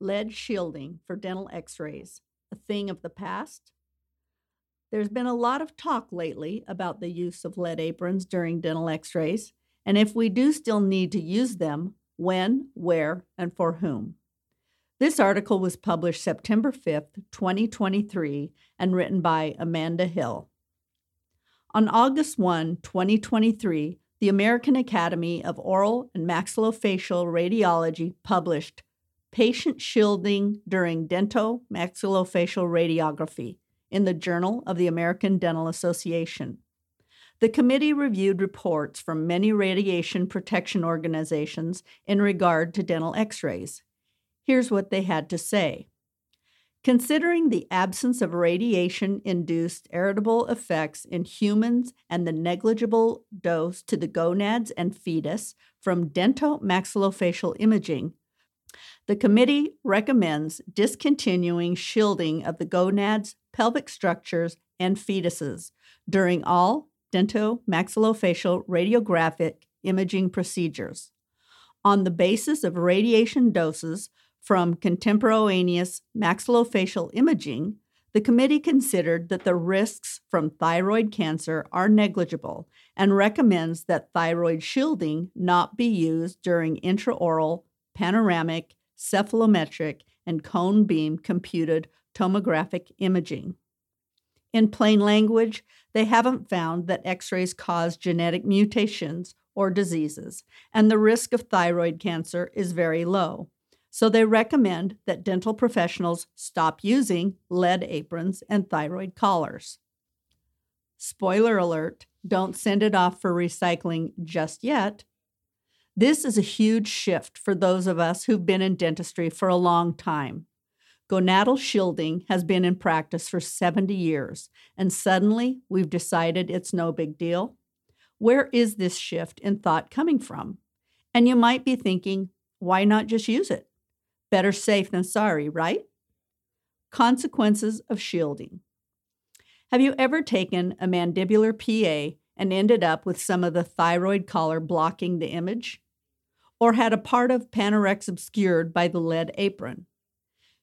Lead Shielding for Dental X rays, a Thing of the Past. There's been a lot of talk lately about the use of lead aprons during dental x rays, and if we do still need to use them, when, where, and for whom. This article was published September 5th, 2023, and written by Amanda Hill. On August 1, 2023, the American Academy of Oral and Maxillofacial Radiology published Patient Shielding During Dento-Maxillofacial Radiography in the Journal of the American Dental Association. The committee reviewed reports from many radiation protection organizations in regard to dental x rays. Here's what they had to say. Considering the absence of radiation induced heritable effects in humans and the negligible dose to the gonads and fetus from dento-maxillofacial imaging, the committee recommends discontinuing shielding of the gonads, pelvic structures, and fetuses during all dento-maxillofacial radiographic imaging procedures. On the basis of radiation doses from contemporaneous maxillofacial imaging, the committee considered that the risks from thyroid cancer are negligible and recommends that thyroid shielding not be used during intraoral, panoramic, cephalometric, and cone beam computed tomographic imaging. In plain language, they haven't found that x rays cause genetic mutations or diseases, and the risk of thyroid cancer is very low. So they recommend that dental professionals stop using lead aprons and thyroid collars. Spoiler alert, don't send it off for recycling just yet. This is a huge shift for those of us who've been in dentistry for a long time. Gonadal shielding has been in practice for 70 years, and suddenly we've decided it's no big deal. Where is this shift in thought coming from? And you might be thinking, why not just use it? Better safe than sorry, right? Consequences of shielding. Have you ever taken a mandibular PA and ended up with some of the thyroid collar blocking the image? Or had a part of panorex obscured by the lead apron?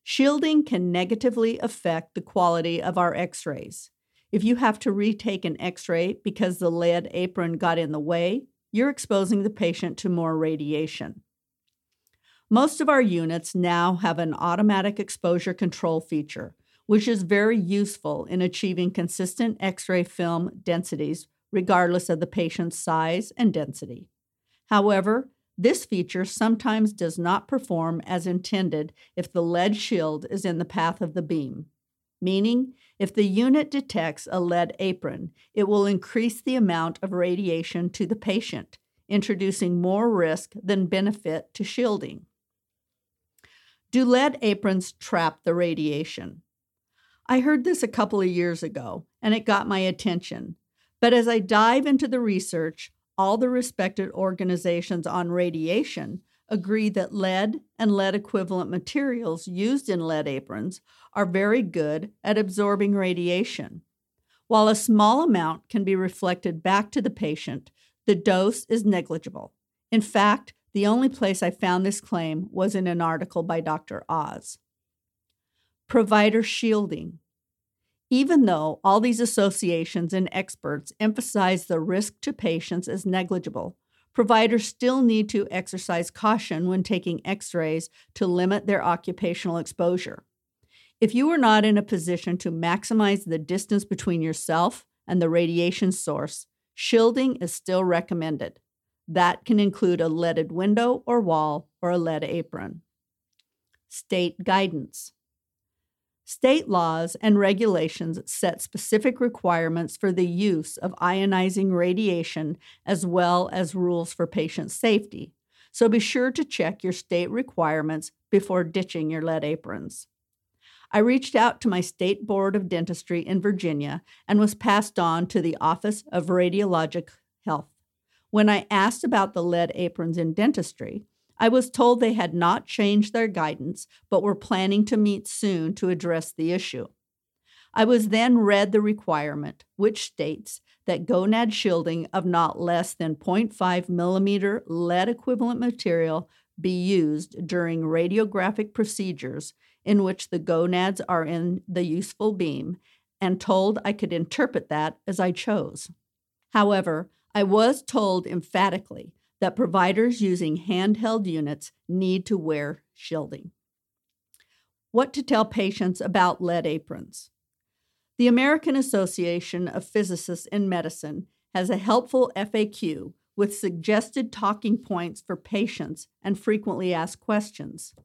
Shielding can negatively affect the quality of our x rays. If you have to retake an x ray because the lead apron got in the way, you're exposing the patient to more radiation. Most of our units now have an automatic exposure control feature, which is very useful in achieving consistent X ray film densities regardless of the patient's size and density. However, this feature sometimes does not perform as intended if the lead shield is in the path of the beam. Meaning, if the unit detects a lead apron, it will increase the amount of radiation to the patient, introducing more risk than benefit to shielding. Do lead aprons trap the radiation? I heard this a couple of years ago, and it got my attention. But as I dive into the research, all the respected organizations on radiation agree that lead and lead equivalent materials used in lead aprons are very good at absorbing radiation. While a small amount can be reflected back to the patient, the dose is negligible. In fact, the only place I found this claim was in an article by Dr. Oz. Provider shielding. Even though all these associations and experts emphasize the risk to patients as negligible, providers still need to exercise caution when taking x rays to limit their occupational exposure. If you are not in a position to maximize the distance between yourself and the radiation source, shielding is still recommended. That can include a leaded window or wall or a lead apron. State guidance. State laws and regulations set specific requirements for the use of ionizing radiation as well as rules for patient safety. so be sure to check your state requirements before ditching your lead aprons. I reached out to my state board of dentistry in Virginia and was passed on to the Office of Radiologic Health. When I asked about the lead aprons in dentistry, I was told they had not changed their guidance but were planning to meet soon to address the issue. I was then read the requirement, which states that gonad shielding of not less than 0.5 millimeter lead equivalent material be used during radiographic procedures in which the gonads are in the useful beam, and told I could interpret that as I chose. However, I was told emphatically that providers using handheld units need to wear shielding. What to tell patients about lead aprons? The American Association of Physicists in Medicine has a helpful FAQ with suggested talking points for patients and frequently asked questions.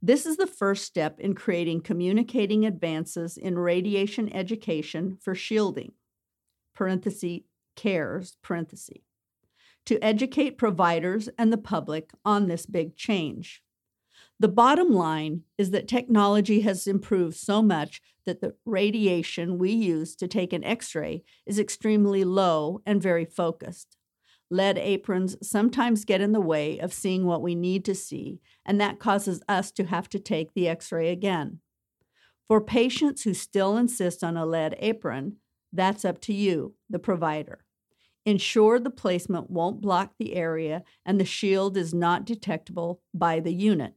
This is the first step in creating communicating advances in radiation education for shielding, parenthesis, cares, parenthesis, to educate providers and the public on this big change. The bottom line is that technology has improved so much that the radiation we use to take an x ray is extremely low and very focused. Lead aprons sometimes get in the way of seeing what we need to see, and that causes us to have to take the x ray again. For patients who still insist on a lead apron, that's up to you, the provider. Ensure the placement won't block the area and the shield is not detectable by the unit.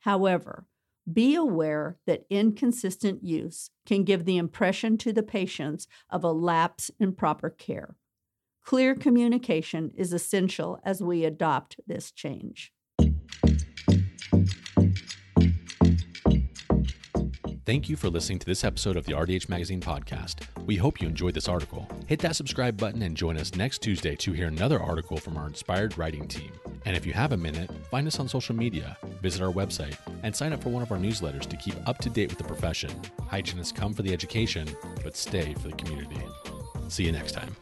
However, be aware that inconsistent use can give the impression to the patients of a lapse in proper care. Clear communication is essential as we adopt this change. Thank you for listening to this episode of the RDH Magazine podcast. We hope you enjoyed this article. Hit that subscribe button and join us next Tuesday to hear another article from our inspired writing team. And if you have a minute, find us on social media, visit our website, and sign up for one of our newsletters to keep up to date with the profession. Hygienists come for the education, but stay for the community. See you next time.